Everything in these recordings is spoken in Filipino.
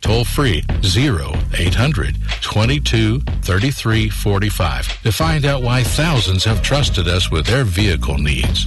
toll free 0800 22 33 45 to find out why thousands have trusted us with their vehicle needs.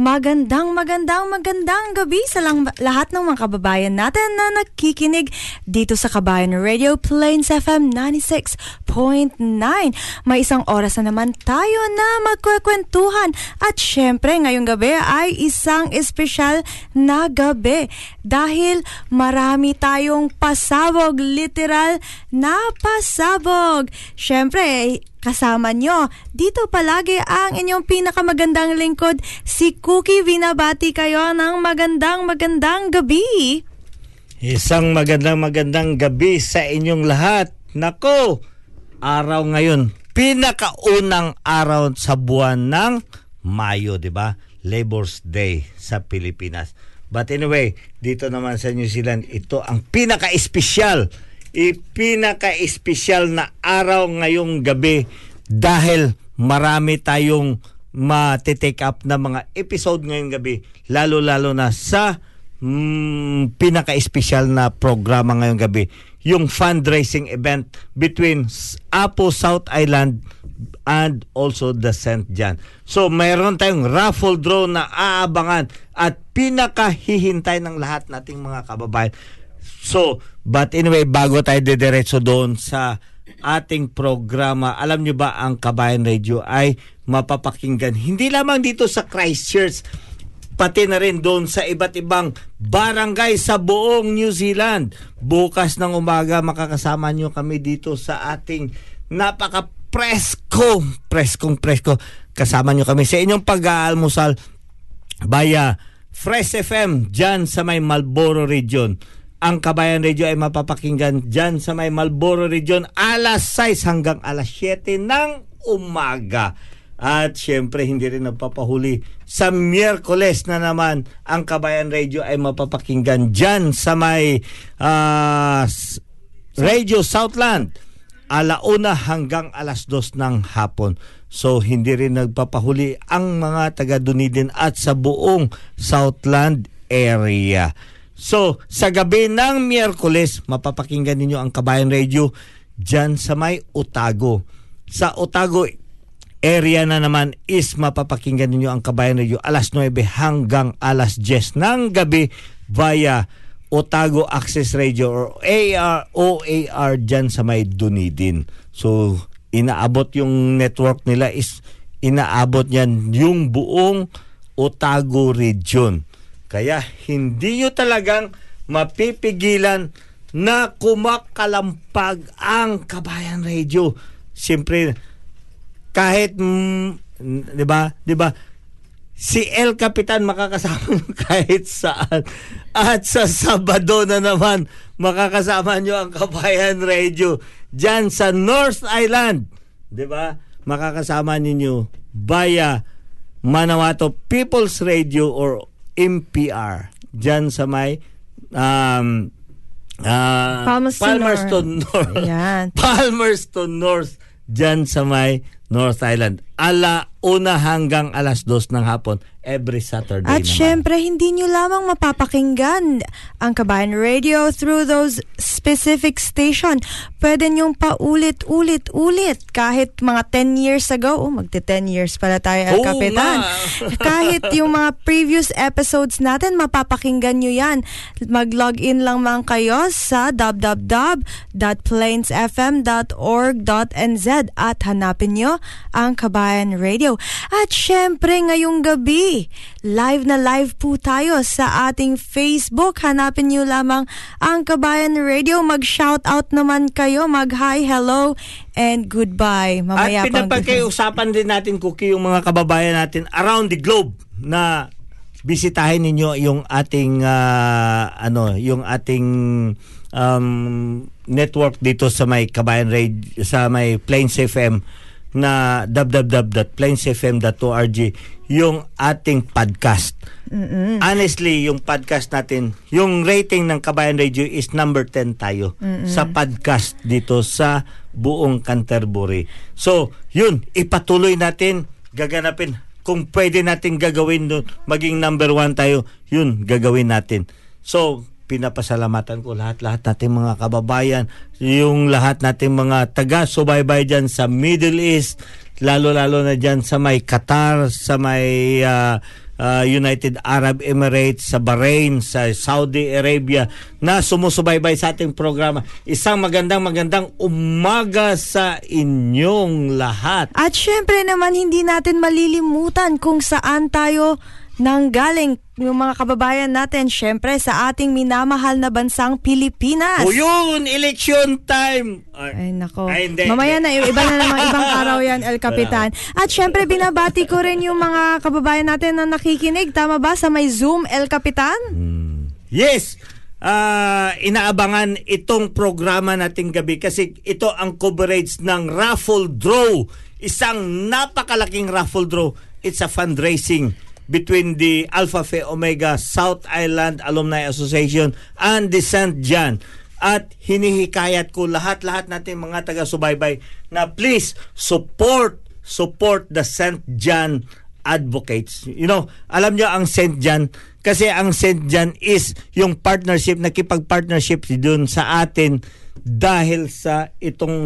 Magandang magandang magandang gabi sa lang, lahat ng mga kababayan natin na nakikinig dito sa Kabayan Radio Plains FM 96.9. May isang oras na naman tayo na magkwekwentuhan at syempre ngayong gabi ay isang espesyal na gabi dahil marami tayong pasabog, literal na pasabog. Syempre, Kasama nyo, dito palagi ang inyong pinakamagandang lingkod, si Cookie. Binabati kayo ng magandang magandang gabi. Isang magandang magandang gabi sa inyong lahat. Nako, araw ngayon, pinakaunang araw sa buwan ng Mayo, di ba? Labor's Day sa Pilipinas. But anyway, dito naman sa New Zealand, ito ang pinaka-espesyal ipinaka-espesyal na araw ngayong gabi dahil marami tayong matitake up na mga episode ngayong gabi lalo-lalo na sa mm, pinaka-espesyal na programa ngayong gabi yung fundraising event between Apo South Island and also the St. John. So mayroon tayong raffle draw na aabangan at pinakahihintay ng lahat nating mga kababayan. So, but anyway, bago tayo didiretso doon sa ating programa, alam nyo ba ang Kabayan Radio ay mapapakinggan hindi lamang dito sa Christchurch, pati na rin doon sa iba't ibang barangay sa buong New Zealand. Bukas ng umaga makakasama nyo kami dito sa ating napaka presko, preskong presko. Kasama nyo kami sa inyong pag-aalmusal via Fresh FM dyan sa may Malboro region ang Kabayan Radio ay mapapakinggan dyan sa may Malboro Region alas 6 hanggang alas 7 ng umaga. At syempre hindi rin nagpapahuli sa Miyerkules na naman ang Kabayan Radio ay mapapakinggan dyan sa may uh, Radio Southland alauna hanggang alas 2 ng hapon. So hindi rin nagpapahuli ang mga taga Dunedin at sa buong Southland area. So, sa gabi ng Miyerkules, mapapakinggan ninyo ang Kabayan Radio dyan sa may Otago. Sa Otago area na naman is mapapakinggan ninyo ang Kabayan Radio alas 9 hanggang alas 10 ng gabi via Otago Access Radio or AR OAR dyan sa may Dunedin. So, inaabot yung network nila is inaabot yan yung buong Otago region. Kaya hindi nyo talagang mapipigilan na kumakalampag ang Kabayan Radio. Siyempre, kahit, mm, di ba, di ba, si El Capitan makakasama kahit saan. At sa Sabado na naman, makakasama nyo ang Kabayan Radio dyan sa North Island. Di ba? Makakasama ninyo via Manawato People's Radio or MPR dyan sa may um, ah, Palmerston Palmerston North. Ayan. Palmerston North dyan sa may North Island. Ala una hanggang alas dos ng hapon every Saturday At naman. syempre, hindi nyo lamang mapapakinggan ang Kabayan Radio through those specific station. Pwede nyong paulit-ulit-ulit kahit mga 10 years ago. Oh, magti 10 years pala tayo, El Oo Capitan. kahit yung mga previous episodes natin, mapapakinggan nyo yan. Mag-login lang man kayo sa www.plainsfm.org.nz at hanapin nyo ang Kabayan Radio. At syempre, ngayong gabi, live na live po tayo sa ating Facebook. Hanapin nyo lamang ang Kabayan Radio. Mag-shoutout naman kayo, mag-hi, hello, and goodbye. Mamaya At pinapagkaiusapan din natin, Cookie, yung mga kababayan natin around the globe na bisitahin ninyo yung ating ah, ano, yung ating um, network dito sa may Kabayan Radio sa may Plains FM na www.plainsfm.org yung ating podcast. Honestly, yung podcast natin, yung rating ng Kabayan Radio is number 10 tayo sa podcast dito sa buong Canterbury. So, yun, ipatuloy natin, gaganapin kung pwede natin gagawin doon, maging number one tayo, yun, gagawin natin. So, pinapasalamatan ko lahat-lahat nating mga kababayan, yung lahat nating mga taga-subaybay dyan sa Middle East, lalo-lalo na dyan sa may Qatar, sa may ah, ah, United Arab Emirates, sa Bahrain, sa Saudi Arabia na sumusubaybay sa ating programa. Isang magandang magandang umaga sa inyong lahat. At syempre naman hindi natin malilimutan kung saan tayo nanggaling yung mga kababayan natin syempre sa ating minamahal na bansang Pilipinas. O yun, election time! Ay, Ay nako. Ay, hindi. Mamaya na iba na namang ibang araw yan El Capitan. At syempre binabati ko rin yung mga kababayan natin na nakikinig tama ba sa may Zoom El Capitan? Yes! Ah, inaabangan itong programa nating gabi kasi ito ang coverage ng raffle draw. Isang napakalaking raffle draw. It's a fundraising between the Alpha Phi Omega South Island Alumni Association and the St. John. At hinihikayat ko lahat-lahat natin mga taga-subaybay na please support support the St. John advocates. You know, alam niyo ang St. John kasi ang St. John is yung partnership, nakipag-partnership doon sa atin dahil sa itong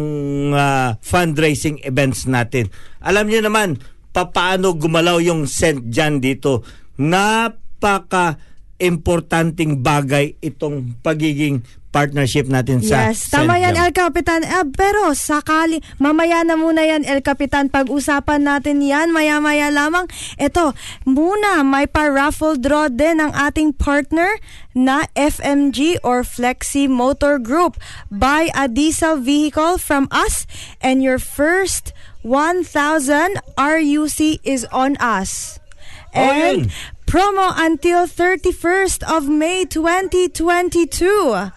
ah, fundraising events natin. Alam niyo naman papaano gumalaw yung St. John dito. Napaka importanting bagay itong pagiging partnership natin sa Yes, tama yan. El Capitan. Eh, pero sakali, mamaya na muna yan El Capitan. Pag-usapan natin yan, maya-maya lamang. Ito, muna may pa-raffle draw din ang ating partner na FMG or Flexi Motor Group. Buy a diesel vehicle from us and your first 1,000 RUC is on us. Oh, And yun. promo until 31st of May 2022.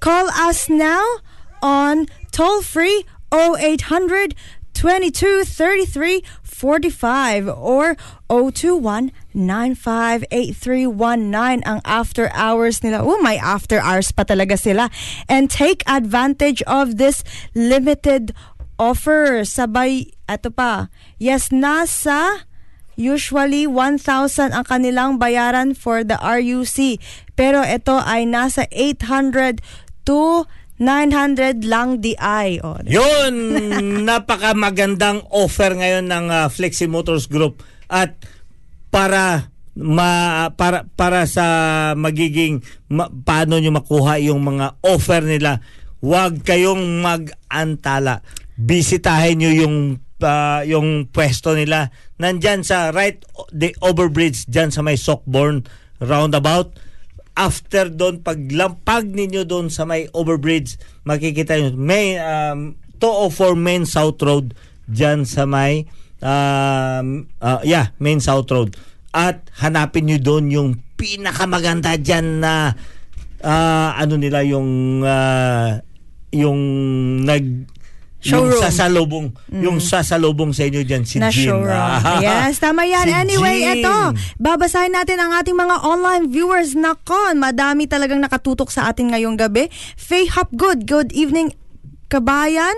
Call us now on toll free 0800 22 33 45 or 021 958319 ang after hours nila. Oh, may after hours pa talaga sila. And take advantage of this limited offer. Sabay, ato pa. Yes, nasa Usually, 1,000 ang kanilang bayaran for the RUC. Pero ito ay nasa 800 to 900 lang di ay. O, di- Yun, napakamagandang offer ngayon ng ah, Flexi Motors Group at para ma para para sa magiging ma, paano nyo makuha yung mga offer nila huwag kayong mag-antala bisitahin nyo yung ah, yung pwesto nila. Nandyan sa right the overbridge dyan sa may Sockborn roundabout. After doon paglampag ninyo doon sa may overbridge makikita nyo may um, 204 Main South Road dyan sa may um, uh, yeah Main South Road. At hanapin nyo doon yung pinakamaganda dyan na ah, ano nila yung ah, yung nag yung Showroom. sasalubong yung sasalubong sa inyo dyan si na Jean. showroom. Ah. yes, tama yan. Si anyway, Jean. ito. Babasahin natin ang ating mga online viewers. Nako, madami talagang nakatutok sa atin ngayong gabi. Faye Hopgood, good evening kabayan.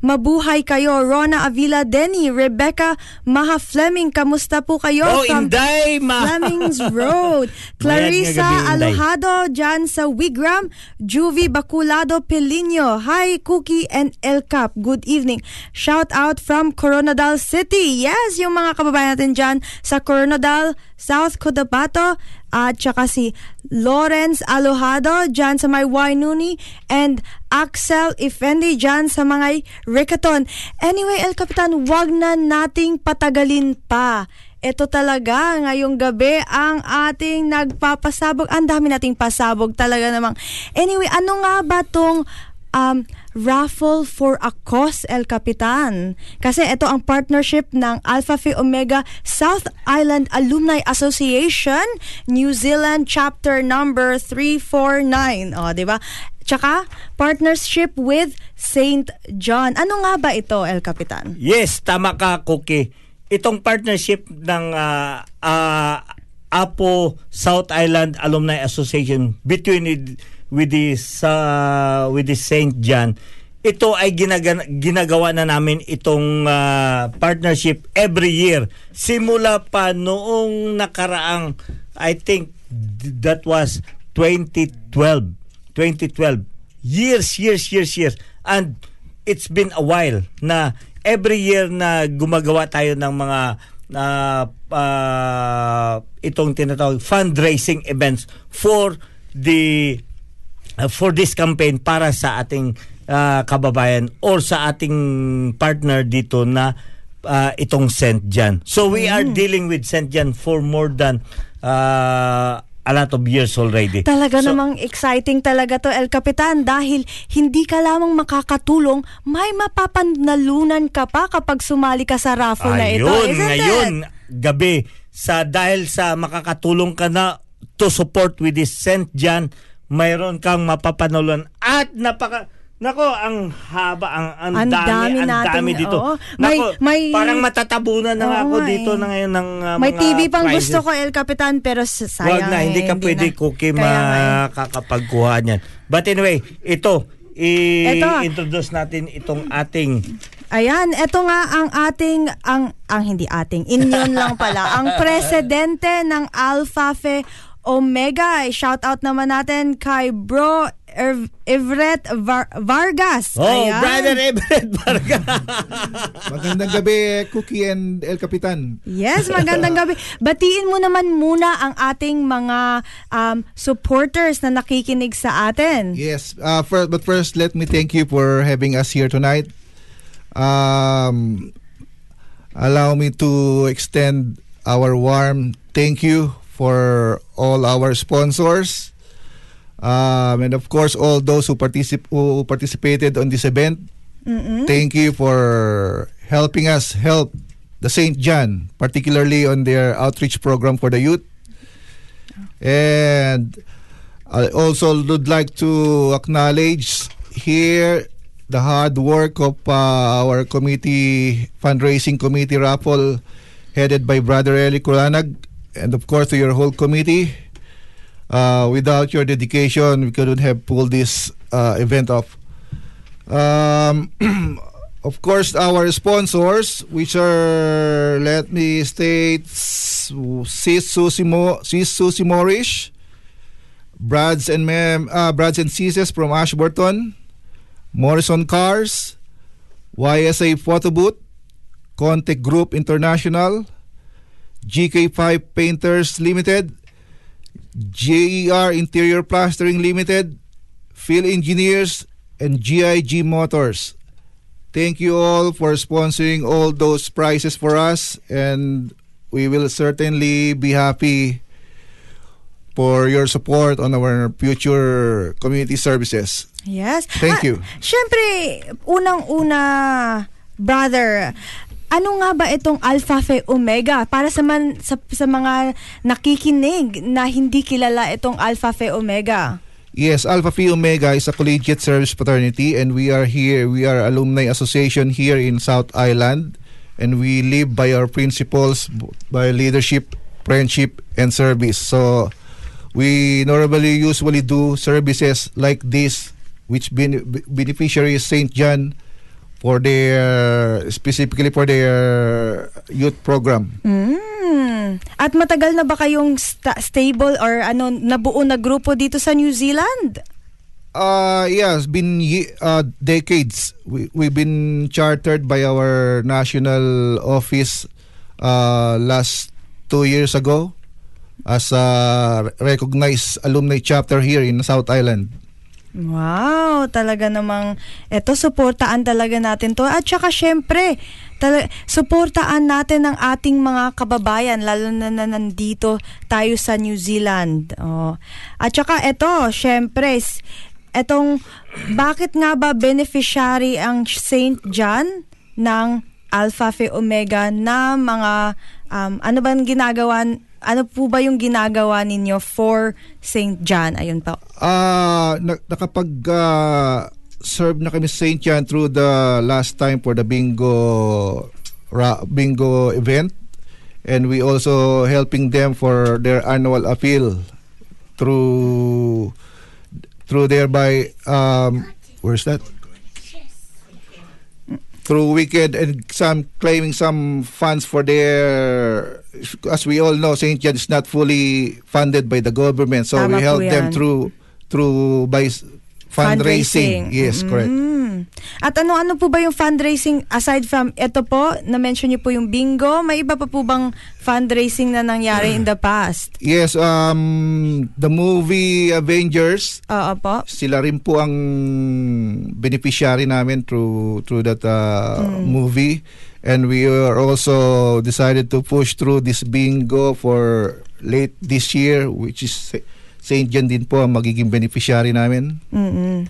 Mabuhay kayo. Rona Avila Denny, Rebecca Maha Fleming, kamusta po kayo? Oh, From Inday, ma. Fleming's Road. Clarissa. Alojado dyan sa Wigram. Juvie Baculado Pelino. Hi, Cookie and El Cap. Good evening. Shout out from Coronadal City. Yes, yung mga kababayan natin dyan sa Coronadal, South Cotabato. At saka si Lawrence Alojado dyan sa may Wainuni. And Axel Ifendi dyan sa mga Ricaton. Anyway, El Capitan, wag na nating patagalin pa. Ito talaga, ngayong gabi, ang ating nagpapasabog. Ang dami nating pasabog talaga namang. Anyway, ano nga ba tong um, raffle for a cause, El Capitan? Kasi ito ang partnership ng Alpha Phi Omega South Island Alumni Association, New Zealand Chapter Number 349. O, di ba? Tsaka, partnership with St. John. Ano nga ba ito, El Capitan? Yes, tama ka, Cookie. Itong partnership ng ah, ah, Apo South Island Alumni Association between it, with the sa with the St. John ito ay ginaga- ginagawa na namin itong ah, partnership every year simula pa noong nakaraang I think th- that was 2012 2012 years years years years and it's been a while na every year na gumagawa tayo ng mga ah, ah, itong tinatawag fundraising events for the uh, for this campaign para sa ating uh, kababayan or sa ating partner dito na uh, itong St. John. So we are dealing with St. John for more than uh, a lot of years already. Talaga So, namang exciting talaga to El Capitan dahil hindi ka lamang makakatulong, may mapapanalunan ka pa kapag sumali ka sa raffle na ito. Ayun, Isn't ngayon, it? gabi, sa dahil sa makakatulong ka na to support with this St. John, mayroon kang mapapanalunan at napaka Nako, ang haba, ang, ang, Ang dami, dami ang natin, dami dito. oo. Nako, May- may- parang matatabunan na Oo ako nga dito eh. na ngayon ng uh, May mga TV pang prizes. gusto ko El Capitan pero sayang Wag na, hindi eh, ka pwede na. nga eh. makakapagkuha niyan. But anyway, ito, i-introduce natin itong ating Ayan, eto nga ang ating, ang, ang hindi ating, inyon lang pala, ang presidente ng Alpha Phi Omega. Shout out naman natin kay Bro Ev- Everett Var- Vargas. Oh, Ayan. brother Everett Varga. Magandang gabi, Cookie and El Capitan. Yes, magandang gabi. Batiin mo naman muna ang ating mga um, supporters na nakikinig sa atin. Yes, uh, fir- but first, let me thank you for having us here tonight. Um, allow me to extend our warm thank you for all our sponsors. Um, and of course, all those who, particip- who participated on this event. Thank you for helping us help the St. John, particularly on their outreach program for the youth. And I also would like to acknowledge here the hard work of uh, our committee, fundraising committee raffle headed by Brother Eli Kuranag and of course to your whole committee. Uh, without your dedication, we couldn't have pulled this uh, event off. Um, of course, our sponsors, which are, let me state, Sis Susie Morish, Brads and Mem, uh, Brads and Sis from Ashburton, Morrison Cars, YSA Photo Contact Group International, GK5 Painters Limited, JER Interior Plastering Limited, Phil Engineers, and GIG Motors. Thank you all for sponsoring all those prizes for us, and we will certainly be happy for your support on our future community services. Yes. Thank Ah, you. Siyempre, unang-una, brother, ano nga ba itong Alpha Phi Omega? Para sa, man, sa, sa mga nakikinig na hindi kilala itong Alpha Phi Omega. Yes, Alpha Phi Omega is a collegiate service fraternity and we are here, we are alumni association here in South Island and we live by our principles by leadership, friendship, and service. So we normally usually do services like this which ben- beneficiaries St. John for their specifically for their youth program. Mm. At matagal na ba kayong sta- stable or ano nabuo na grupo dito sa New Zealand? Uh yeah, it's been ye- uh, decades. We we've been chartered by our national office uh, last two years ago as a recognized alumni chapter here in South Island. Wow, talaga namang eto suportaan talaga natin to. At saka syempre, tala- suportaan natin ang ating mga kababayan lalo na, na nandito tayo sa New Zealand. Oh. At saka eto, syempre, etong bakit nga ba beneficiary ang St. John ng Alpha Phi Omega na mga um, ano ba ginagawa ano po ba yung ginagawa ninyo for St. John? Ayun po. Uh, na- nakapag uh, serve na kami sa St. John through the last time for the bingo ra- bingo event and we also helping them for their annual appeal through through thereby um where's that through weekend and some claiming some funds for their as we all know St. John is not fully funded by the government so Tama we help them through through by s- fundraising, yes correct. Mm. At ano-ano po ba yung fundraising aside from ito po, na-mention niyo po yung bingo, may iba pa po bang fundraising na nangyari in the past? yes um the movie Avengers. Oo po. sila rin po ang beneficiary namin through through that uh, movie. And we are also decided to push through this bingo for late this year which is St. John din po ang magiging beneficiary namin. mm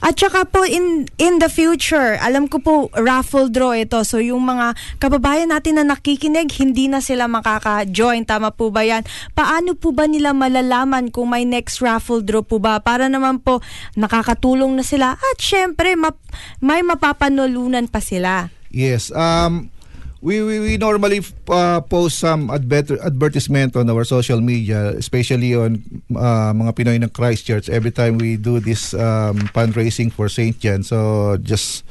At saka po in in the future, alam ko po raffle draw ito. So yung mga kababayan natin na nakikinig, hindi na sila makaka-join. Tama po ba yan? Paano po ba nila malalaman kung may next raffle draw po ba? Para naman po nakakatulong na sila. At syempre, map- may mapapanulunan pa sila. Yes. Um we we, we normally uh, post some adver- advertisement on our social media, especially on uh, mga Pinoy ng Christchurch every time we do this um, fundraising for St. John. So just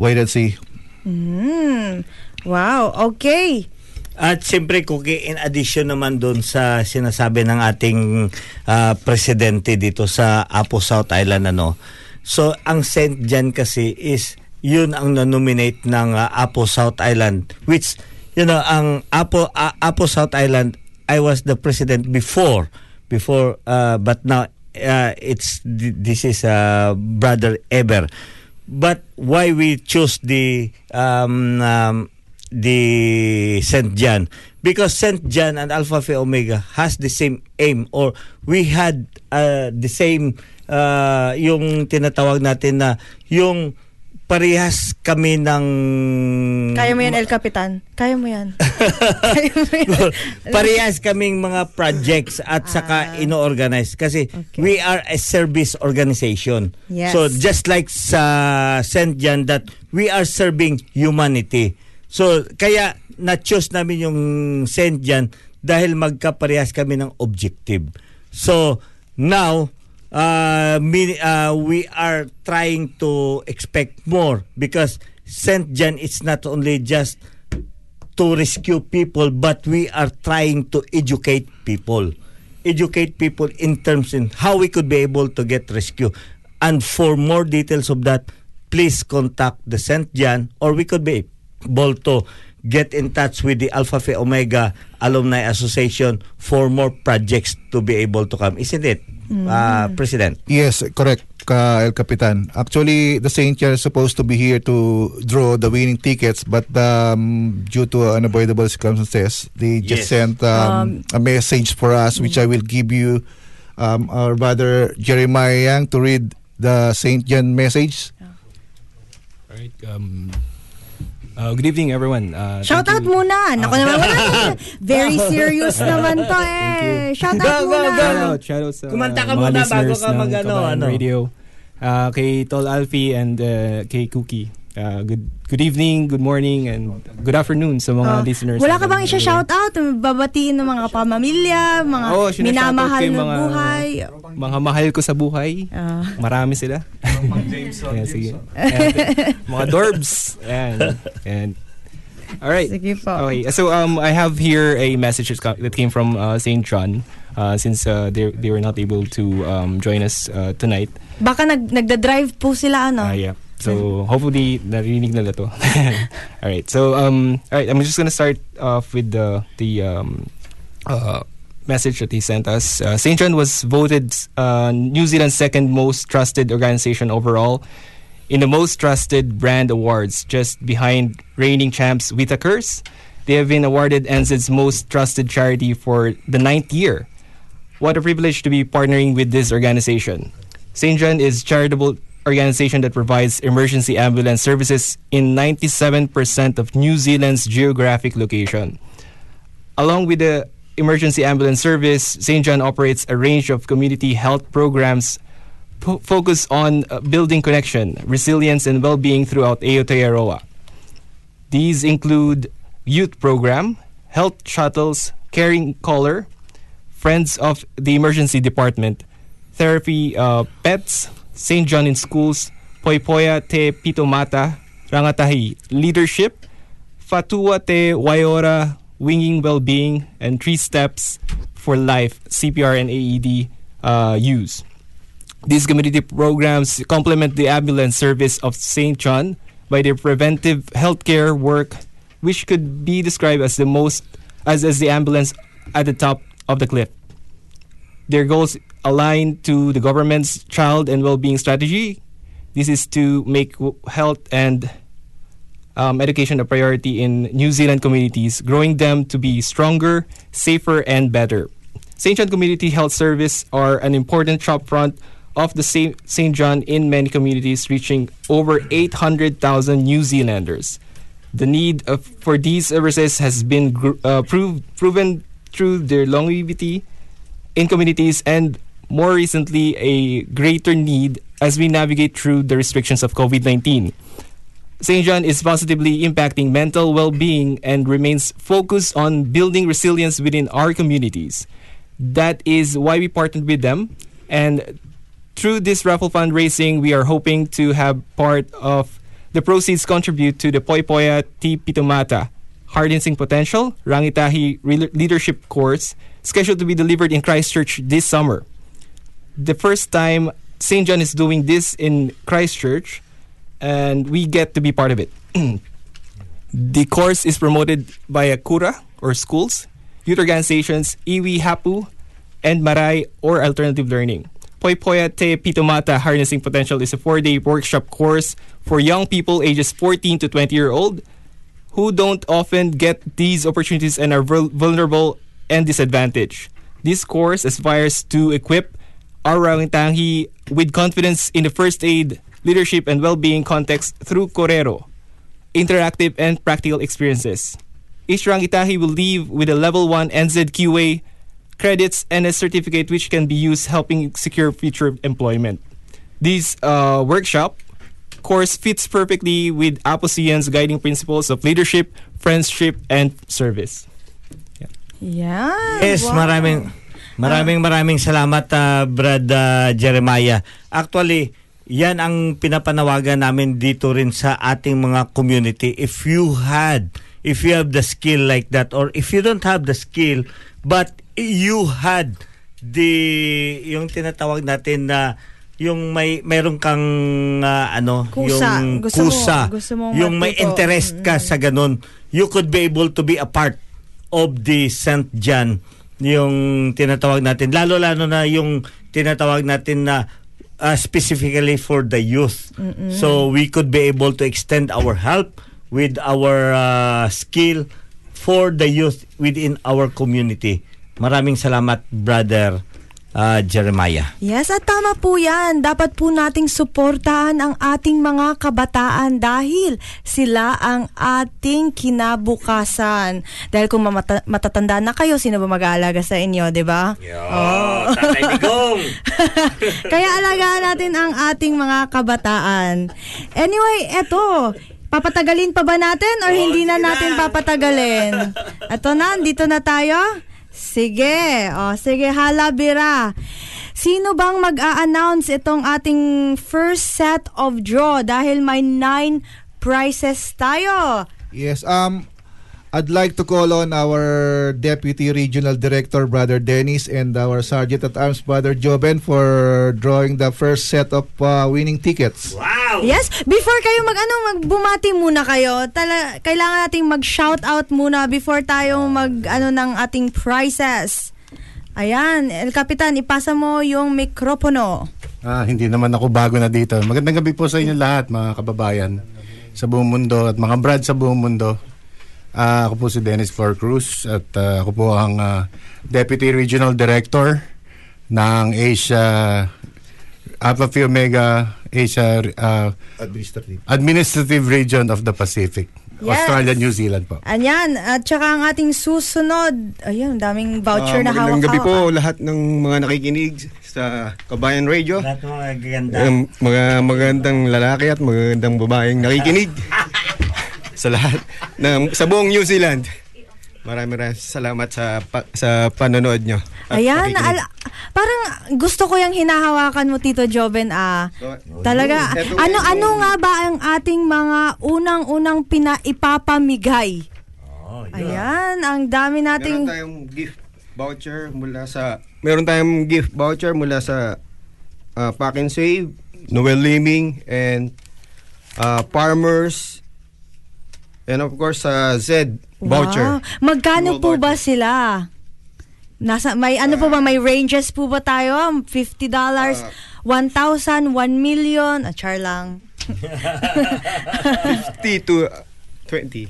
wait and see. Mm. Wow, okay. At siyempre, Cookie, in addition naman doon sa sinasabi ng ating ah, presidente dito sa Apo South Island, ano, so ang St. John kasi is yun ang nominate ng ah, Apo South Island, which, you know, ang Apo, ah, Apo South Island, I was the president before, before, uh, but now uh, it's, this is uh, Brother Eber. But why we choose the um, um, the St. John? Because St. John and Alpha Phi Omega has the same aim or we had uh, the same uh, yung tinatawag natin na yung parehas kami ng Kaya mo yan, El Capitan. Kaya mo yan. Kaya mo yan. parehas kaming mga projects at saka ino-organize kasi Okay. we are a service organization. Yes. So just like sa St. John that we are serving humanity. So kaya na-choose namin yung St. John dahil magkaparehas kami ng objective. So now uh, mi- uh, we are trying to expect more because St. John it's not only just to rescue people but we are trying to educate people educate people in terms in how we could be able to get rescue and for more details of that please contact the St. John or we could be able to get in touch with the Alpha Phi Omega Alumni Association for more projects to be able to come isn't it uh, President Yes, correct, ka El Capitan. Actually, the Saint John is supposed to be here to draw the winning tickets, but um, due to unavoidable circumstances, they just Yes. sent um, a message for us, which I will give you, um, our brother Jeremiah Yang to read the Saint John message. All right. Um, uh, good evening, everyone. Uh, Shout out you. muna. Naku naman, wala naman. Very serious naman to eh. Shout out Go, go, muna. go. Shout out, shout out sa Kumanta ka muna bago ka mag-ano, Kabayan ano. Radio. Uh, kay Tol Alfie and uh, kay Cookie. Uh, good good evening, good morning, and good afternoon sa mga Oh, listeners. Wala ka bang isa-shout out? Babatiin ng mga pamamilya, mga sinashoutout minamahal na mga- buhay. Mga mahal ko sa buhay. Ah. Marami sila. Ayan, sige. Ayan, mga dorbs. Ayan. Ayan. All right. Sige po. Okay. So um, I have here a message that came from uh, St. John. Uh, since uh, they they were not able to um, join us uh, tonight. Baka nag, nagda-drive po sila ano. Uh, yeah. So hopefully narinig nila to. all right. So um all right, I'm just gonna start off with the the um uh message that he sent us. Uh, St. John was voted uh, New Zealand's second most trusted organization overall in the most trusted brand awards, just behind reigning champs Whitakers. They have been awarded NZ's most trusted charity for the ninth year. What a privilege to be partnering with this organization. St. John is charitable organization that provides emergency ambulance services in 97% of New Zealand's geographic location. Along with the emergency ambulance service, St. John operates a range of community health programs po- focus on uh, building connection, resilience, and well-being throughout Aotearoa. These include youth program, health shuttles, caring caller, friends of the emergency department, therapy uh, pets, St. John in schools, Poipoya te Pitomata, Rangatahi leadership, Fatua te Waiora winging well-being, and three steps for life CPR and AED uh, use. These community programs complement the ambulance service of St. John by their preventive healthcare work, which could be described as the most as, as the ambulance at the top of the cliff. Their goals align to the government's child and well-being strategy. This is to make health and um, education a priority in New Zealand communities, growing them to be stronger, safer, and better. St. John Community Health Service are an important shopfront of the St. St. John in many communities, reaching over 800,000 New Zealanders. The need of, for these services has been gr- uh, proved, proven through their longevity in communities and more recently a greater need as we navigate through the restrictions of COVID 19. St. John is positively impacting mental well being and remains focused on building resilience within our communities. That is why we partnered with them. And through this raffle fundraising, we are hoping to have part of the proceeds contribute to the Poipoya T. Pitomata Harnessing Potential Rangitahi Leadership course scheduled to be delivered in Christchurch this summer. The first time St. John is doing this in Christchurch, and we get to be part of it. the course is promoted by a kura or schools, youth organizations, iwi hapu, and marai or alternative learning. Poi Poya Te Pitomata Harnessing Potential is a four-day workshop course for young people ages 14 to 20 year old who don't often get these opportunities and are vul- vulnerable and disadvantaged. This course aspires to equip our Rangitangi with confidence in the first aid, leadership, and well-being context through Corero, interactive and practical experiences. Each Rangitahi will leave with a level 1 NZQA credits and a certificate which can be used helping secure future employment. This uh, workshop course fits perfectly with Aposian's guiding principles of leadership, friendship, and service. Yan. Yes, wow. maraming maraming maraming salamat uh, Brad uh, Jeremiah. Actually, yan ang pinapanawagan namin dito rin sa ating mga community. If you had, if you have the skill like that, or if you don't have the skill, but you had the, yung tinatawag natin na, yung may meron kang ah, ano Kusa. yung Gusto mo- kusa gusto mong yung may interest ka sa ganun you could be able to be a part of the St. John yung tinatawag natin lalo lalo na yung tinatawag natin na uh, specifically for the youth. So we could be able to extend our help with our uh, skill for the youth within our community. Maraming salamat brother uh, Jeremiah Yes, at tama po yan. Dapat po nating suportahan ang ating mga kabataan dahil sila ang ating kinabukasan. Dahil kung mamata- matatanda na kayo, sino ba mag-aalaga sa inyo, di ba? Oh, Tatay Digong. Kaya alagaan natin ang ating mga kabataan. Anyway, eto. Papatagalin pa ba natin or hindi na natin papatagalin? Eto na, dito na tayo. Sige. O, sige, hala, Bira. Sino bang mag-a-announce itong ating first set of draw dahil may nine prizes tayo? Yes, um, I'd like to call on our Deputy Regional Director, Brother Dennis, and our Sergeant at Arms, Brother Joben, for drawing the first set of uh, winning tickets. Wow. Yes, before kayo mag ano magbumati muna kayo. Tala, kailangan nating mag-shout out muna before tayo mag ano ng ating prizes. Ayan, El Capitan, ipasa mo yung mikropono. Ah, hindi naman ako bago na dito. Magandang gabi po sa inyo lahat, mga kababayan sa buong mundo at mga brad sa buong mundo. Ah, ako po si Dennis Flor Cruz at ah, ako po ang ah, Deputy Regional Director ng Asia Alpha Phi Omega Asia ah, Administrative. Administrative Region of the Pacific. Yes. Australia, New Zealand po. Ayan, at saka ang ating susunod, ayun, daming voucher Ah, na hawak-hawak. magandang gabi po lahat ng mga nakikinig sa Kabayan Radio. Lahat ng mga gaganda. Um, mga magandang lalaki at magandang babaeng nakikinig sa lahat ng sa buong New Zealand. Maraming maraming salamat sa pa- sa panonood nyo. Ayan, ala- parang gusto ko yung hinahawakan mo Tito Joven ah. So, Talaga, Ito ano ano nga ba ang ating mga unang-unang pinaipapamigay? Ayan, ang dami Meron nating tayong gift voucher mula sa Meron tayong gift voucher mula sa uh, Pack and Save, Noel Liming and uh, Farmers and of course sa Z voucher. Wow. Magkano po ba sila? Nasa may ano po ba may ranges po ba tayo? $50, Ah. 1,000, 1 million, ah, char lang. 50 to uh, 20.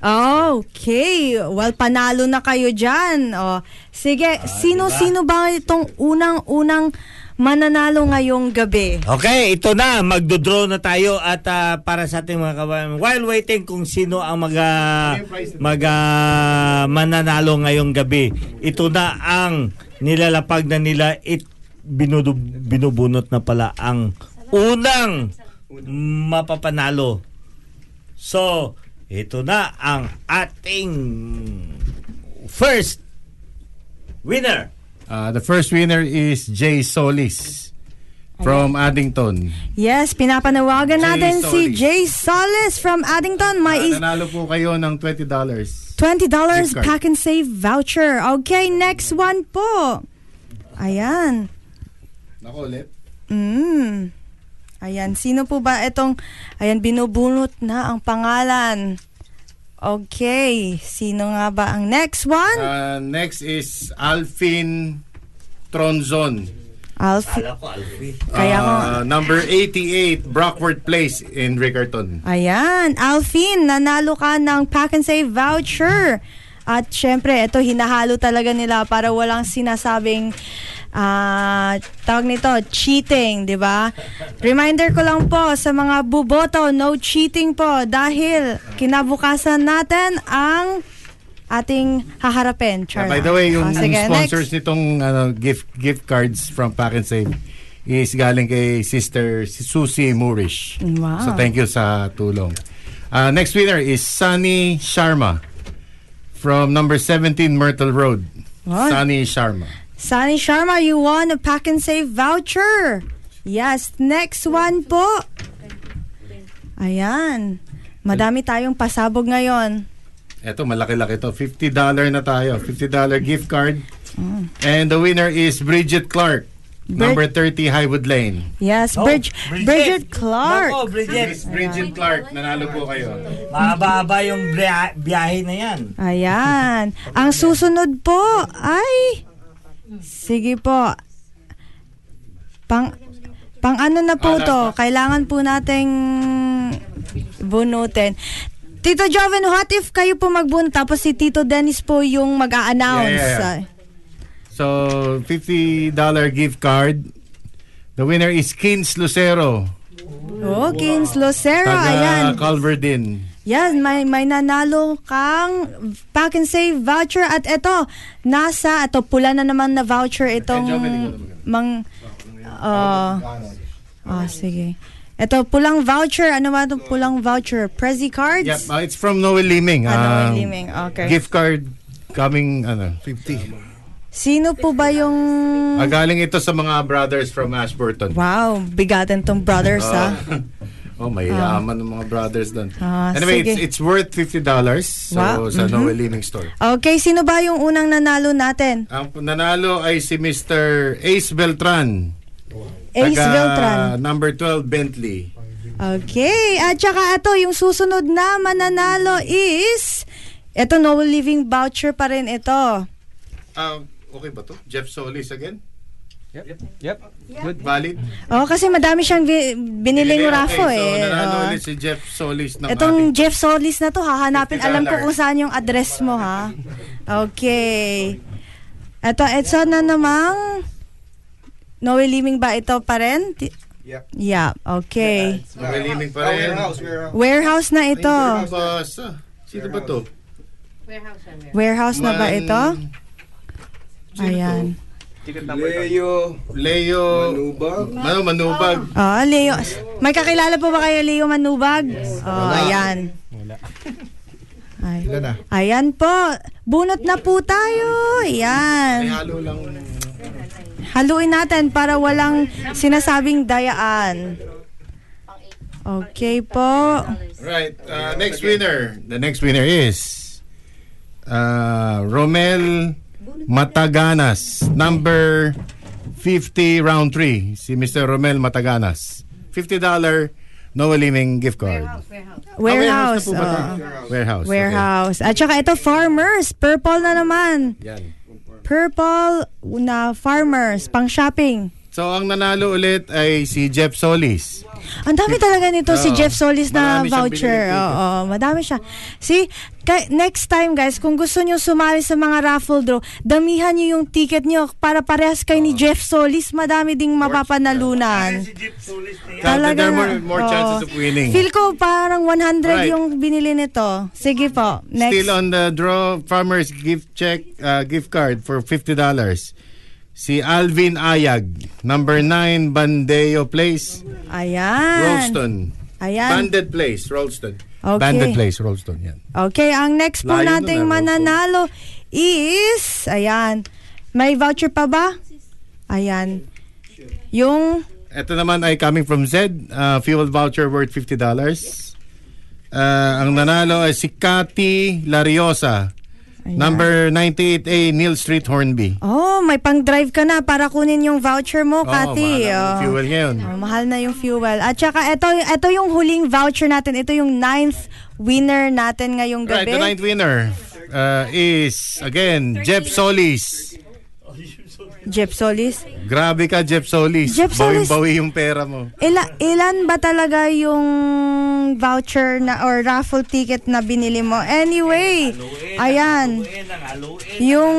Okay. Well, panalo na kayo dyan. O, sige, sino-sino ba itong unang-unang mananalo ngayong gabi? Okay, ito na. Magdodraw na tayo at ah, para sa ating mga kabayan. While waiting kung sino ang mag, ah, mananalo ngayong gabi. Ito na ang nilalapag na nila. It, binudu, binubunot na pala ang unang mapapanalo. So, ito na ang ating first winner. Ah, the first winner is Jay Solis from Addington. Yes, pinapanawagan Jay natin si Solis. Jay Solis from Addington. Ah, May is- nanalo po kayo ng $20. $20 Gift pack and save voucher. Okay, next one po. Ayan. Nako ulit. Mm. Ayan, sino po ba itong, ayan, binubunot na ang pangalan. Okay, sino nga ba ang next one? Uh, next is Alfin Tronzon. Alfie. Kala ko, Alfie. Kaya ko, Uh, number 88, Brockworth Place in Riccarton. ayan, Alfin, nanalo ka ng pack and save voucher. At syempre, ito hinahalo talaga nila para walang sinasabing ah tawag nito, cheating, di ba? Reminder ko lang po sa mga buboto, no cheating po dahil kinabukasan natin ang ating haharapin. Uh, by the way, yung Oh, sige, sponsors next. nitong ano, gift gift cards from Pack and Save is galing kay Sister Susie Moorish. Wow. So thank you sa tulong. Uh, next winner is Sunny Sharma from number 17 Myrtle Road. Wow. Sunny Sharma. Sunny Sharma, you won a pack and save voucher. Yes, next one po. Ayan. Madami tayong pasabog ngayon. Eto, malaki-laki to. $50 na tayo. $50 gift card. Mm. And the winner is Bridget Clark. Number 30 Highwood Lane. Yes, Oh, Bridget, Bridget. Bridget Clark. Nako, Bridget. Miss Bridget Clark, nanalo po kayo. Mahaba-haba yung biya- biyahe na yan. Ayan. Ang susunod po ay Sige po. Pang pang ano na po to? Kailangan po nating bunutin. Tito Joven, what if kayo po magbun tapos si Tito Dennis po yung mag-a-announce? Yeah, yeah, So, $50 gift card. The winner is Kins Lucero. Oh, Kins Lucero, ayan. Taga Calverdin. Yan, may, may nanalo kang pack and save voucher at ito, nasa, ito pula na naman na voucher itong mang, uh, ah, sige. Ito, pulang voucher. Ano ba itong pulang voucher? Prezi cards? Yep, uh, it's from Noel Liming. Ah, Noel Um, Liming, okay. Gift card coming, ano, 50. Sino po ba yung... Ah, galing ito sa mga brothers from Ashburton. Wow, bigatan tong brothers, ha? oh, may Ah. yaman ng mga brothers doon. Ah, anyway, sige. it's, it's worth $50 so, Wow, sa mhm. Noel Liming store. Okay, sino ba yung unang nanalo natin? Ang nanalo ay si Mr. Ace Beltran. Ace Taga Beltran. number 12 Bentley. Okay, at saka ito, yung susunod na mananalo is, ito, no living voucher pa rin ito. Ah, okay ba to? Jeff Solis again? Yep. Yep. Good. Valid? Oh, kasi madami siyang bi- biniling Okay, raffle so eh. nanalo Oh. ulit si Jeff Solis ng Itong ating Jeff Solis na to, hahanapin. $50. Alam ko kung saan yung address mo, ha? Okay. Ito, ito na namang Noe Liming ba ito pa rin? Ti- Yep. Yeah, okay. Noel Liming pa Oh, rin. warehouse, warehouse. Warehouse na ito. Basa. Sino ba to? Warehouse na ba ito? Ayan. Leo. Leo Manubag. Ano, Manubag. Oh, Leo. May kakilala po ba kayo, Leo Manubag? Oh, ayan. Ay. Ilan na? Ayan po. Bunot na po tayo. May Ayan. halo lang. Haluin natin para walang sinasabing dayaan. Okay po. Right. Uh, next winner. The next winner is uh, Romel Mataganas. Number 50 round 3. Si Mr. Romel Mataganas. $50 Noah Liming gift card. Warehouse. Warehouse ba to? oo. Warehouse. okay. Warehouse. At saka ito, farmers. Purple na naman. Yan. Purple na farmers. Pang shopping. So, ang nanalo ulit ay si Jeff Solis. Ang dami talaga nito si Oo. Jeff Solis na Marami siyang voucher. binili dito. Oo, madami siya. See, next time guys, kung gusto niyo sumali sa mga raffle draw, damihan niyo yung ticket niyo para parehas kay ni Jeff Solis. Madami ding mapapanalunan. Si Jeep Solis na yan. Talaga, there are more, na. more Oo. chances of winning. Feel ko parang 100 Right. yung binili nito. Sige po. Next. Still on the draw, farmers gift check, uh, gift card for $50. Si Alvin Ayag, number 9, Bandeo Place, Ayan. Rolston. Ayan. Banded Place, Rolston. Okay. Banded Place, Rolston, yan. Okay, ang next po Layo nun, nating ah, mananalo is, ayan, may voucher pa ba? Ayan. Yung, Ito naman ay coming from Zed, uh, fuel voucher worth $50. Uh, ang nanalo ay si Cathy Lariosa, number 98A Neil Street, Hornby. oh, may pang-drive ka na para kunin yung voucher mo, Oo, Kati. mahal ang Oh. fuel ngayon. Oh, mahal na yung fuel. At saka, ito, ito yung huling voucher natin. Ito yung ninth winner natin ngayong Right, gabi. the ninth winner uh, is, again, Jeff Solis. Jeff Solis. Grabe ka, Jeff Solis. Jeff Solis. Bawing-bawi yung pera mo. Ila, ilan ba talaga yung voucher na or raffle ticket na binili mo? Anyway, ayan. Yung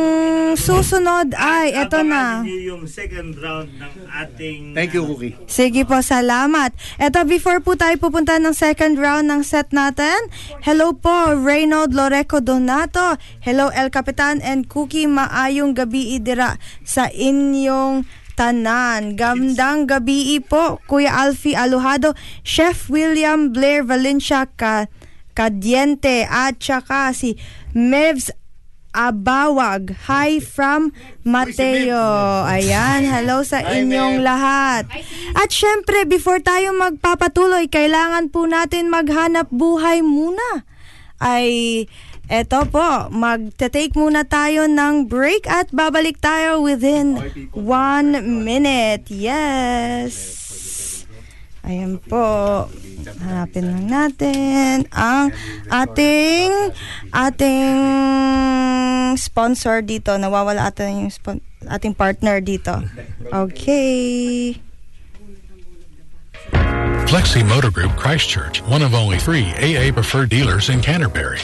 susunod ay, eto na. yung second round ng ating... Thank you, Cookie. Sige po, salamat. Eto, before po tayo pupunta ng second round ng set natin, hello po, Reynold Loreco Donato. Hello, El Capitan and Cookie. Maayong gabi idira sa inyong tanan. Gandang gabi po, Kuya Alfie Alujado, Chef William Blair Valencia ka Kadiente at saka si Mevs Abawag. Hi from Mateo. Ayan, hello sa inyong lahat. At syempre, before tayo magpapatuloy, kailangan po natin maghanap buhay muna. Ay, eto po, magte-take muna tayo ng break at babalik tayo within one minute. Yes. Ayan po. Hanapin lang natin ang ating ating sponsor dito. Nawawala ata yung spon- ating partner dito. Okay. Flexi Motor Group Christchurch, one of only three AA preferred dealers in Canterbury.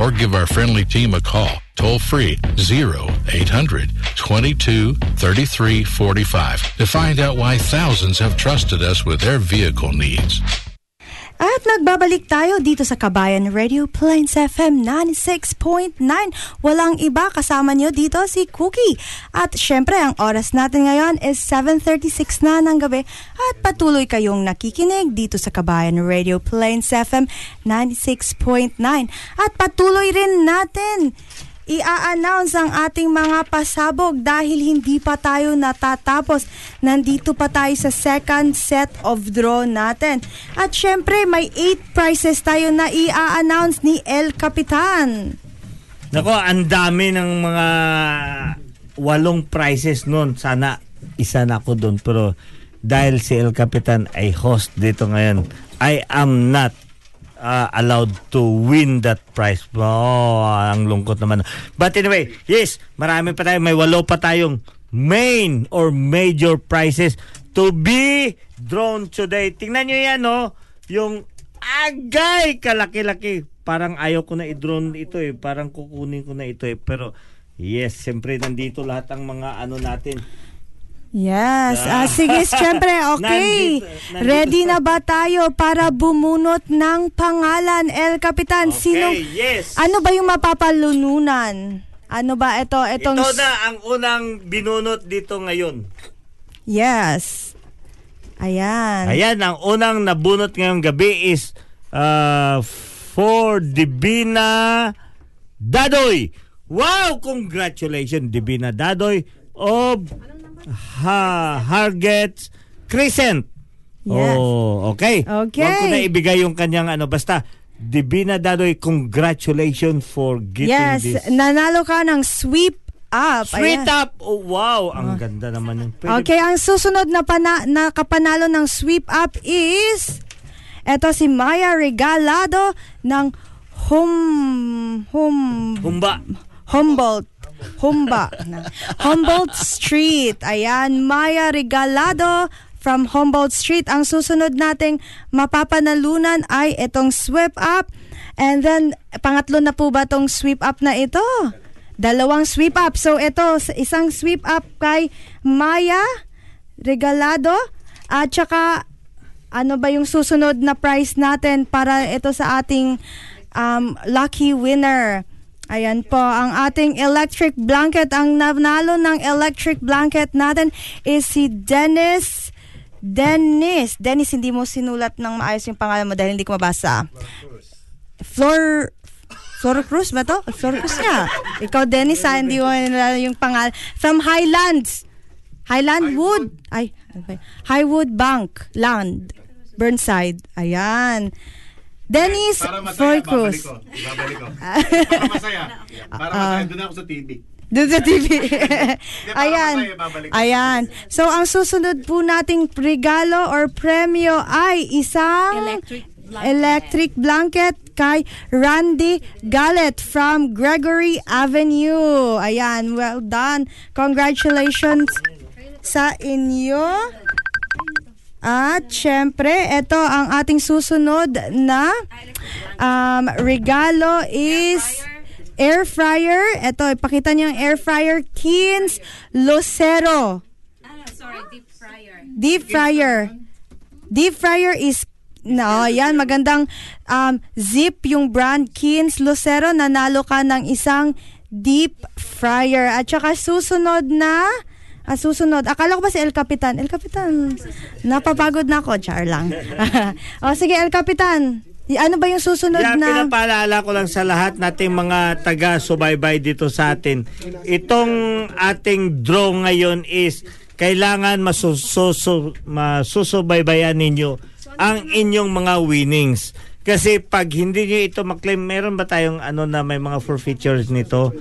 Or give our friendly team a call toll free 0800 22 33 45 to find out why thousands have trusted us with their vehicle needs. At nagbabalik tayo dito sa Kabayan Radio Plains FM 96.9. Walang iba kasama nyo dito si Cookie. At syempre ang oras natin ngayon is 7.36 na ng gabi at patuloy kayong nakikinig dito sa Kabayan Radio Plains FM 96.9. At patuloy rin natin i-announce ang ating mga pasabog dahil hindi pa tayo natatapos. Nandito pa tayo sa second set of draw natin. At syempre, may 8 prizes tayo na i-announce ni El Capitan. Nako, ang dami ng mga walong prizes noon. Sana isa na ako doon. Pero dahil si El Capitan ay host dito ngayon, I am not uh, allowed to win that prize. Oh, ang lungkot naman. But anyway, yes, marami pa tayo. May walo pa tayong main or major prizes to be drawn today. Tingnan nyo yan, no? Yung agay kalaki-laki. Parang ayaw ko na i-drone ito eh. Parang kukunin ko na ito eh. Pero yes, siyempre nandito lahat ang mga ano natin. Yes. Ah, sige, syempre, okay. Nandito- nandito Ready sa- na ba tayo para bumunot ng pangalan, El Capitan? Okay, Sinong, yes. ano ba yung mapapalununan? Ano ba ito? Itong, Ito na ang unang binunot dito ngayon. Yes. Ayan. Ayan, ang unang nabunot ngayong gabi is uh, for Divina Dadoy. Wow! Congratulations, Divina Dadoy of ha Hargets Crescent. Yes. Oh, okay. Okay. Huwag ko na ibigay yung kanyang ano. Basta, Divina Dadoy, congratulations for getting Yes. this. Nanalo ka ng sweep up. Ayan. up! Oh, wow! Ang ganda naman yung pwede Okay, ang susunod na, pana- na kapanalo ng sweep up is eto si Maya Regalado ng Hum Hum Humba. Humboldt Humba Humboldt Street. Ayan, Maya Regalado from Humboldt Street. Ang susunod nating mapapanalunan ay itong sweep up. And then, pangatlo na po ba itong sweep up na ito? Dalawang sweep up. So, ito, isang sweep up kay Maya Regalado. At saka, ano ba yung susunod na prize natin para ito sa ating um, lucky winner? Ayan po, ang ating electric blanket. Ang nanalo ng electric blanket natin is si Dennis Dennis. Dennis, hindi mo sinulat ng maayos yung pangalan mo dahil hindi ko mabasa. Flor Flor Cruz ba to? Flor Cruz nga. Ikaw, Dennis, ha? Hindi mo yung pangalan. From Highlands. Highland Wood. Ay, yun? Highwood Bank. Land. Burnside. Ayan. Dennis Flor Cruz. Babalik ko. Para masaya. Para masaya. Doon ako sa TV. Doon sa TV. Ayan. Ayan. So, ang susunod po nating regalo or premyo ay isang Electric blanket. electric blanket kay Randy Gallet from Gregory Avenue. Ayan, well done. Congratulations sa inyo. At syempre, ito ang ating susunod na um, regalo is air fryer. Ito, ipakita niyo ang air fryer Kins Lucero. Sorry, deep fryer. Deep fryer. Deep fryer is No, yan magandang um, zip yung brand Kins Lucero nanalo ka ng isang deep fryer at saka susunod na ah, susunod. Akala ko ba si El Capitan? El Capitan, napapagod na ako. Char lang. o sige, El Capitan. Ano ba yung susunod Yan, na... pinapaalala ko lang sa lahat nating mga taga-subaybay dito sa atin. Itong ating draw ngayon is kailangan masususo, masusubaybayan ninyo ang inyong mga winnings. Kasi pag hindi nyo ito maklaim, meron ba tayong ano na may mga forfeitures nito?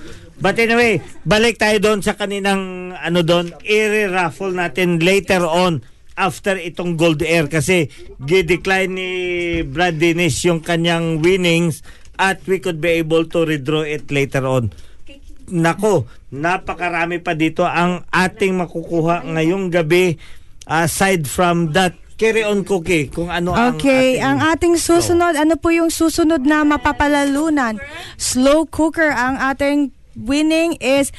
But anyway, balik tayo doon sa kaninang ano doon, i-raffle natin later on after itong Gold Air kasi gi-decline ni Brad Dennis yung kanyang winnings at we could be able to redraw it later on. Nako, napakarami pa dito ang ating makukuha ngayong gabi aside from that carry on cookie kung ano Okay, ang ang ating susunod, ano po yung susunod na mapapalalunan? Slow cooker. Ang ating winning is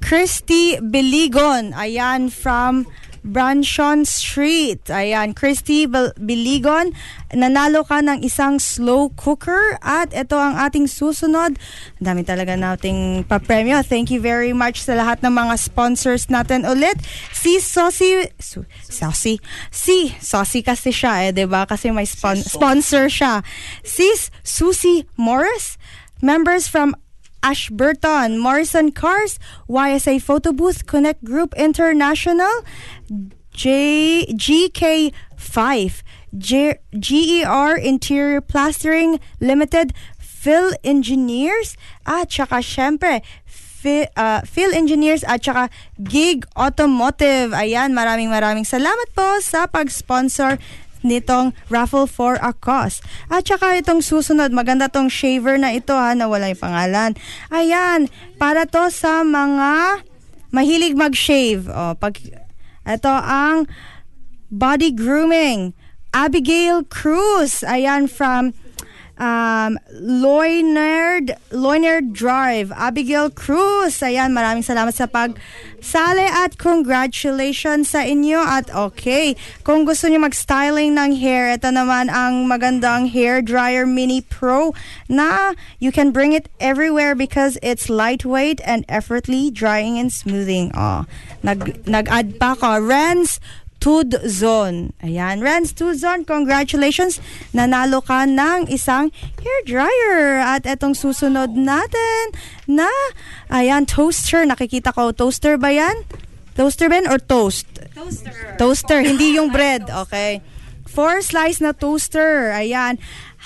Christy Biligon. Ayan, from Branchon Street. Ayan, Christy Biligon. Nanalo ka ng isang slow cooker. At ito ang ating susunod. Dami talaga nating papremyo. Thank you very much sa lahat ng mga sponsors natin ulit. Si Sosi... Su, Sosi? Si, Sosi kasi siya eh, ba Kasi may spon- sponsor siya. Sis Susie Morris. Members from Ashburton, Morrison Cars, YSA Photo Booth, Connect Group International, J GK5, G- GER Interior Plastering Limited, Phil Engineers, at saka syempre, Phil, uh, Phil Engineers at saka Gig Automotive. Ayan, maraming maraming salamat po sa pag-sponsor nitong raffle for a cause. At saka itong susunod, maganda tong shaver na ito ha, na wala yung pangalan. Ayan, para to sa mga mahilig mag-shave. O, pag, ito ang body grooming. Abigail Cruz. Ayan, from um, Loynerd, Loynerd Drive. Abigail Cruz. Ayan, maraming salamat sa pagsali at congratulations sa inyo. At okay, kung gusto niyo mag-styling ng hair, ito naman ang magandang hair dryer mini pro na you can bring it everywhere because it's lightweight and effortlessly drying and smoothing. Oh, nag, nag-add pa ko. Renz Tud Zone. Ayan, Renz Tud Zone, congratulations. Nanalo ka ng isang hair dryer. At etong susunod natin na, ayan, toaster. Nakikita ko, toaster ba yan? Toaster ba yan or toast? Toaster. Toaster, hindi yung bread. Okay. Four slice na toaster. Ayan.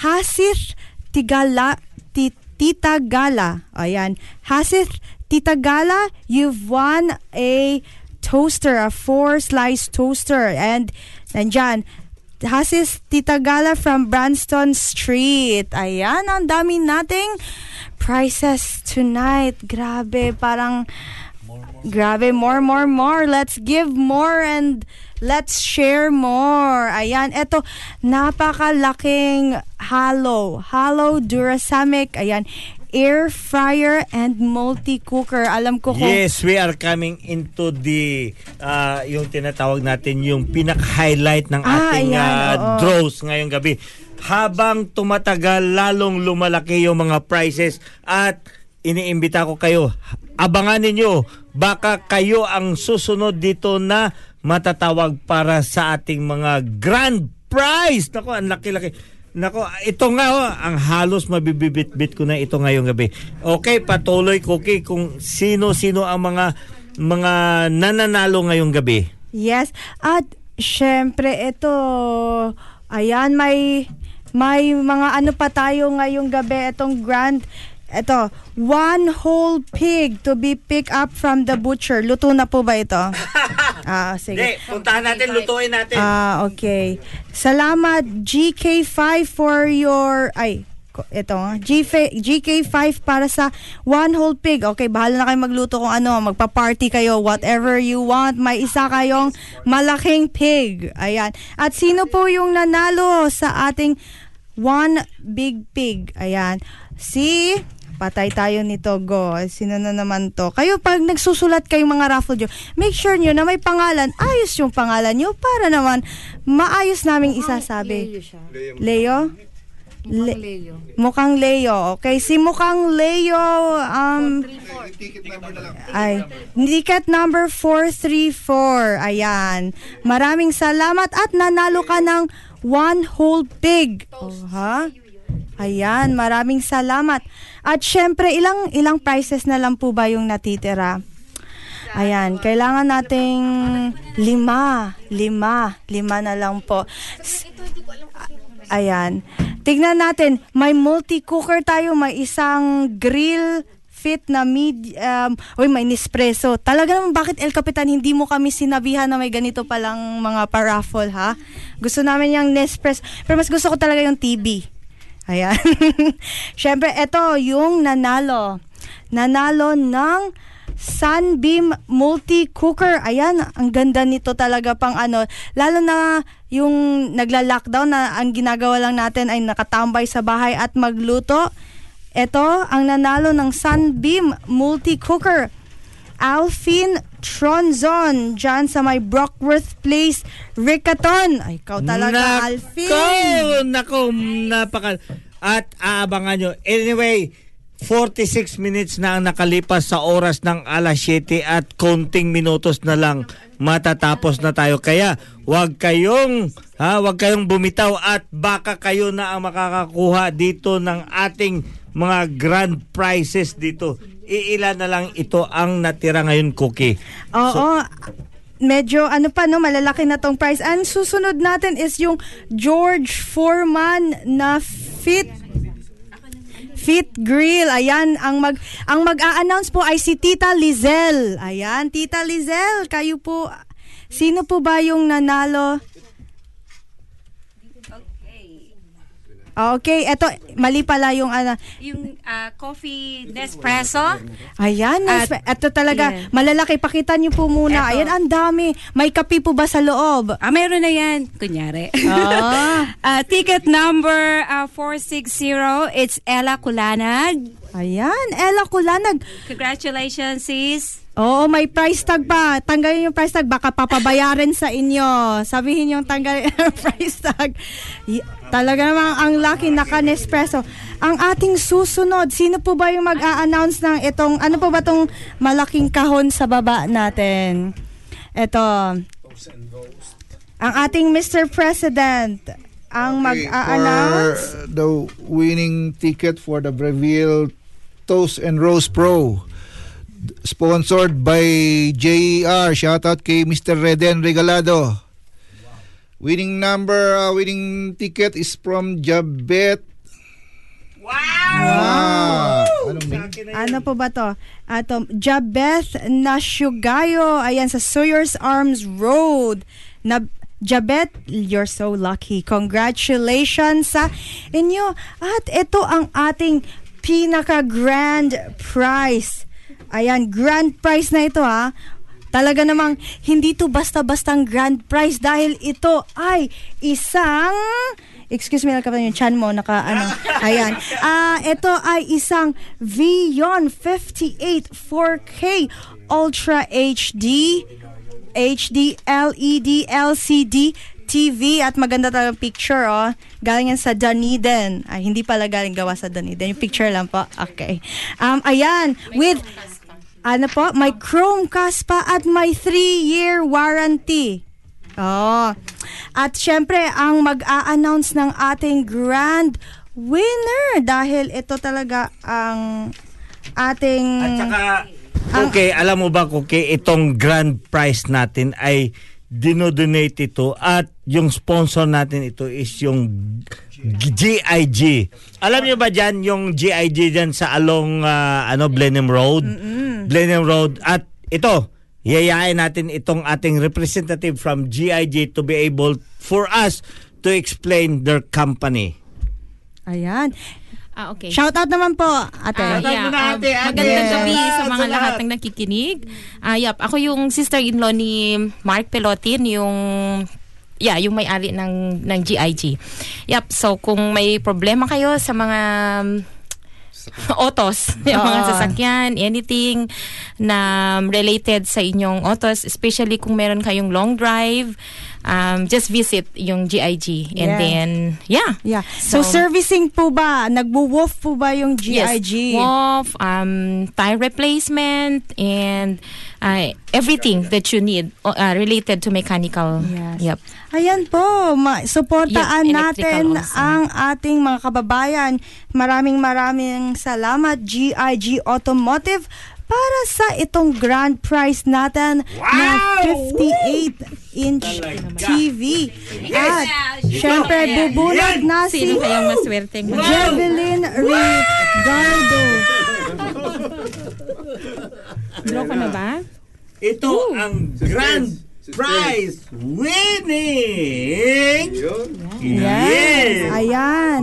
Hasith Tigala, ti, Tita Gala. Ayan. Hasith Tita Gala, you've won a toaster, a four slice toaster. And nandyan, Hasis Tita Gala from Branston Street. Ayan, ang dami nating prizes tonight. Grabe, parang Grabe, more, more, more. Let's give more and let's share more. Ayan, eto, napakalaking hollow. Hollow Durasamic. Ayan, air fryer and multi-cooker. Alam ko kung... Yes, we are coming into the uh, yung tinatawag natin yung pinaka-highlight ng Ah, ating ayan, uh, oo. draws ngayong gabi. Habang tumatagal, lalong lumalaki yung mga prices at iniimbita ko kayo, abangan ninyo, baka kayo ang susunod dito na matatawag para sa ating mga grand prize. Nako, ang laki-laki. Nako, ito nga oh, ang halos mabibibit-bit ko na ito ngayong gabi. Okay, patuloy Cookie kung sino-sino ang mga mga nananalo ngayong gabi. Yes. At syempre ito ayan may may mga ano pa tayo ngayong gabi itong grand Ito, one whole pig to be picked up from the butcher. Luto na po ba ito? ah, Hindi, sige. puntahan natin, lutuin natin. Ah, okay. Salamat GK5 for your ay ko- ito, ah, G- GK5 para sa one whole pig. Okay, bahala na kayo magluto kung ano, magpa-party kayo, whatever you want. May isa kayong malaking pig. Ayan. At sino po yung nanalo sa ating one big pig? Ayan. Si Patay tayo nito, go. Sino na naman to? Kayo, pag nagsusulat kayong mga raffle draw, make sure nyo na may pangalan. Ayos yung pangalan nyo para naman maayos naming isasabi. Leo? Le- Mukhang Leo. Okay, si Mukhang Leo, um, ay, ticket number 434. Ayan. Maraming salamat at nanalo ka ng one whole pig. Oh, ha? Ayan, maraming salamat. At syempre, ilang ilang prices na lang po ba yung natitira? Ayan, kailangan nating lima, lima, lima na lang po. Ayan. Tignan natin, may multi-cooker tayo, may isang grill fit na mid, um, may Nespresso. Talaga naman, bakit El Capitan, hindi mo kami sinabihan na may ganito palang mga paraffle, ha? Gusto namin yung Nespresso. Pero mas gusto ko talaga yung TV. Ayan. Siyempre, ito yung nanalo. Nanalo ng Sunbeam Multi-Cooker. Ayan, ang ganda nito talaga pang ano. Lalo na yung nagla-lockdown na ang ginagawa lang natin ay nakatambay sa bahay at magluto. Ito, ang nanalo ng Sunbeam Multi-Cooker. Alfin Tronzon, dyan sa may Brockworth Place, Ricaton. Ay, ikaw talaga, Alfin. Nako, nako, napaka... At aabangan nyo. Anyway, 46 minutes na ang nakalipas sa oras ng alas 7 at konting minutos na lang matatapos na tayo. Kaya wag kayong ha, wag kayong bumitaw at baka kayo na ang makakakuha dito ng ating mga grand prizes dito. Iilan na lang ito ang natira ngayon, Cookie. Oo. medyo ano pa no malalaki na tong price. Ang susunod natin is yung George Foreman na fit Fit Grill. Ayan, ang mag ang mag-a-announce po ay si Tita Lizel. Ayan, Tita Lizel, kayo po Sino po ba yung nanalo? Okay, eto mali pala yung ano. Yung ah, coffee Nespresso. Ayan, At- Nespe- eto talaga Yeah. malalaki. Pakita niyo po muna. Eto. Ayan, ang dami. May kape po ba sa loob? Ah, meron na yan. Kunyari. Ah. Ah, ticket number ah, 460. It's Ella Kulanag. Ayan, Ella Kulanag. Congratulations, sis. Oo, may price tag pa. Tanggalin yung price tag. Baka papabayarin sa inyo. Sabihin yung tanggalin yung price tag. Talaga namang ang laki naka Nespresso. Ang ating susunod, sino po ba yung mag-a-announce ng itong, ano po ba itong malaking kahon sa baba natin? Ito. Ang ating Mr. President, ang Okay, mag-a-announce. For the winning ticket for the Breville Toast and Rose Pro. Sponsored by JER. Shout out kay Mr. Reden Regalado. Winning number, uh, winning ticket is from Jabet. Wow! Anong name? Ano po ba to? Ato, Jabeth Nashugayo. Ayan, sa Sawyer's Arms Road. Na, Jabet, you're so lucky. Congratulations sa inyo. At ito ang ating pinaka-grand prize. Ayan, grand prize na ito ha. Talaga namang hindi to basta-bastang grand prize dahil ito ay isang Excuse me, nakapatan yung chan mo, naka ano. Ayan. Ah, ito ay isang Vion 58 4K Ultra HD HD LED LCD TV at maganda talagang picture oh. Galing yan sa Dunedin. Ay, hindi pala galing gawa sa Dunedin. Yung picture lang po. Okay. Um, ayan. With ano po, may Chromecast pa at may 3-year warranty. Oh. At syempre, ang mag-a-announce ng ating grand winner dahil ito talaga ang ating At saka, okay, alam mo ba, okay, itong grand prize natin ay dinodonate ito at yung sponsor natin ito is yung GIG. Alam niyo ba dyan yung GIG dyan sa along ah, ano Blenheim Road? Blenheim Road at ito yayain natin itong ating representative from GIG to be able for us to explain their company. Ayan. Ah, okay. Shout out naman po, ate. Ah, yeah, muna, ah, ate, ate. magandang gabi Yes, sa mga lahat. lahat ng nakikinig. Ah, yep, ako yung sister-in-law ni Mark Pelotin, yung yeah, yung may-ari ng ng GIG. Yep, so kung may problema kayo sa mga um, autos, yung mga Oo. sasakyan, anything na related sa inyong autos, especially kung meron kayong long drive, um, just visit yung GIG. And Yeah. then, yeah. Yeah. So, servicing po ba? Nagwo-woof po ba yung GIG? Yes, WOF, um, tire replacement, and uh, everything that you need uh, related to mechanical. Yes. Yep. Ayan po, ma- suportaan Yes, natin also. ang ating mga kababayan. Maraming maraming salamat GIG Automotive para sa itong grand prize natin na 58-inch TV. At syempre bubunod na si Sino kayang maswerteng mag- Jevelyn Ricardo. Draw ko na ba? Ito ang grand prize winning. Yes. Ayan.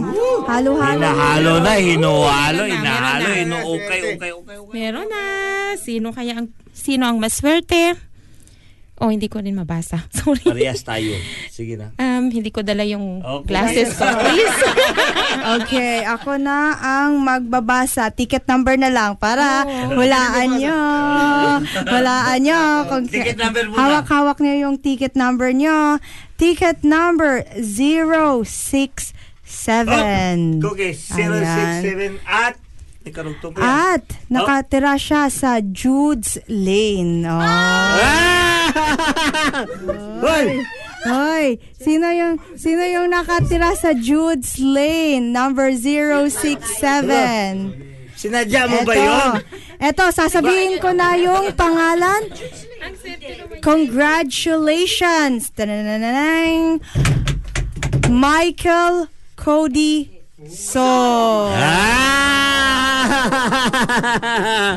Halo-halo. Hinahalo na, hinuhalo, hinahalo, hinuukay, ukay, ukay, ukay. Meron na. Sino kaya ang sino ang maswerte? Oh, hindi ko rin mabasa. Sorry. Parehas tayo. Sige na. Um, hindi ko dala yung Okay. glasses ko, please. Okay, ako na ang magbabasa. Ticket number na lang para hulaan nyo. Hulaan nyo. Kung Ticket number muna. Hawak-hawak nyo yung ticket number nyo. Ticket number 067. Cookie, 067 at. At nakatira siya sa Jude's Lane. Oh. Ah! Hoy! Hoy, sino yung sino yung nakatira sa Jude's Lane number 067? Sinadya mo ba yun? Eto, sasabihin ko na yung pangalan. Congratulations! Michael Cody So. Ah!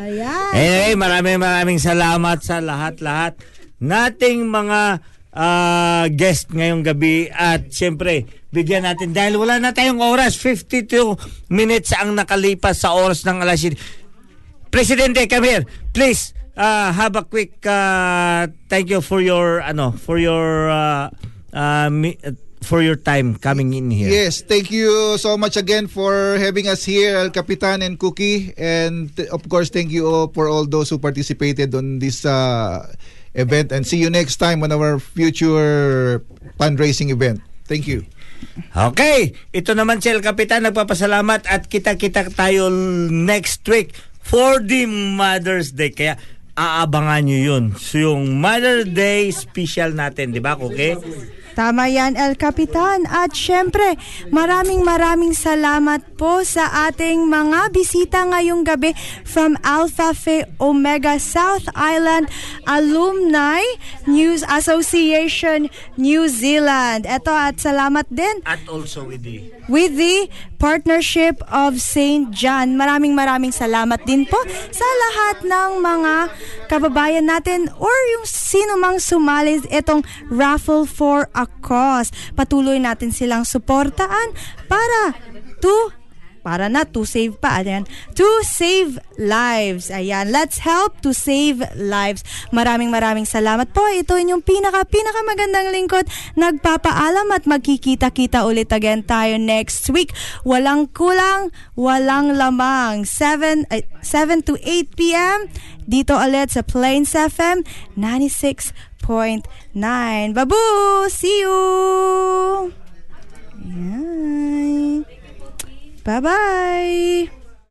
Ayan. Anyway, maraming maraming salamat sa lahat-lahat nating mga ah, guest ngayong gabi at siyempre bigyan natin dahil wala na tayong oras 52 minutes ang nakalipas sa oras ng alas 7. Presidente, come here. Please uh, have a quick uh, thank you for your ano for your uh, uh, for your time coming in here. Yes, thank you so much again for having us here, El Capitan and Cookie. And of course, thank you all for all those who participated on this uh, event. And see you next time on our future fundraising event. Thank you. Okay, ito naman si El Capitan nagpapasalamat at kita-kita tayo next week for the Mother's Day. Kaya aabangan nyo yun. So yung Mother's Day special natin, di ba, okay? Tama yan, El Capitan. At syempre, maraming maraming salamat po sa ating mga bisita ngayong gabi from Alpha Phi Omega South Island Alumni News Association New Zealand. Ito at salamat din At also with the with the Partnership of St. John. Maraming maraming salamat din po sa lahat ng mga kababayan natin or yung sino mang sumali itong raffle for a cause. Patuloy natin silang suportaan para to para na to save pa. Ayan. To save lives. Ayan. Let's help to save lives. Maraming maraming salamat po. Ito inyong pinaka pinaka magandang lingkod. Nagpapaalam at magkikita-kita ulit again tayo next week. Walang kulang walang lamang. 7 ay, 7 to 8 p.m. dito ulit sa Plains FM 96.9 babu see you Ayan. Bye-bye!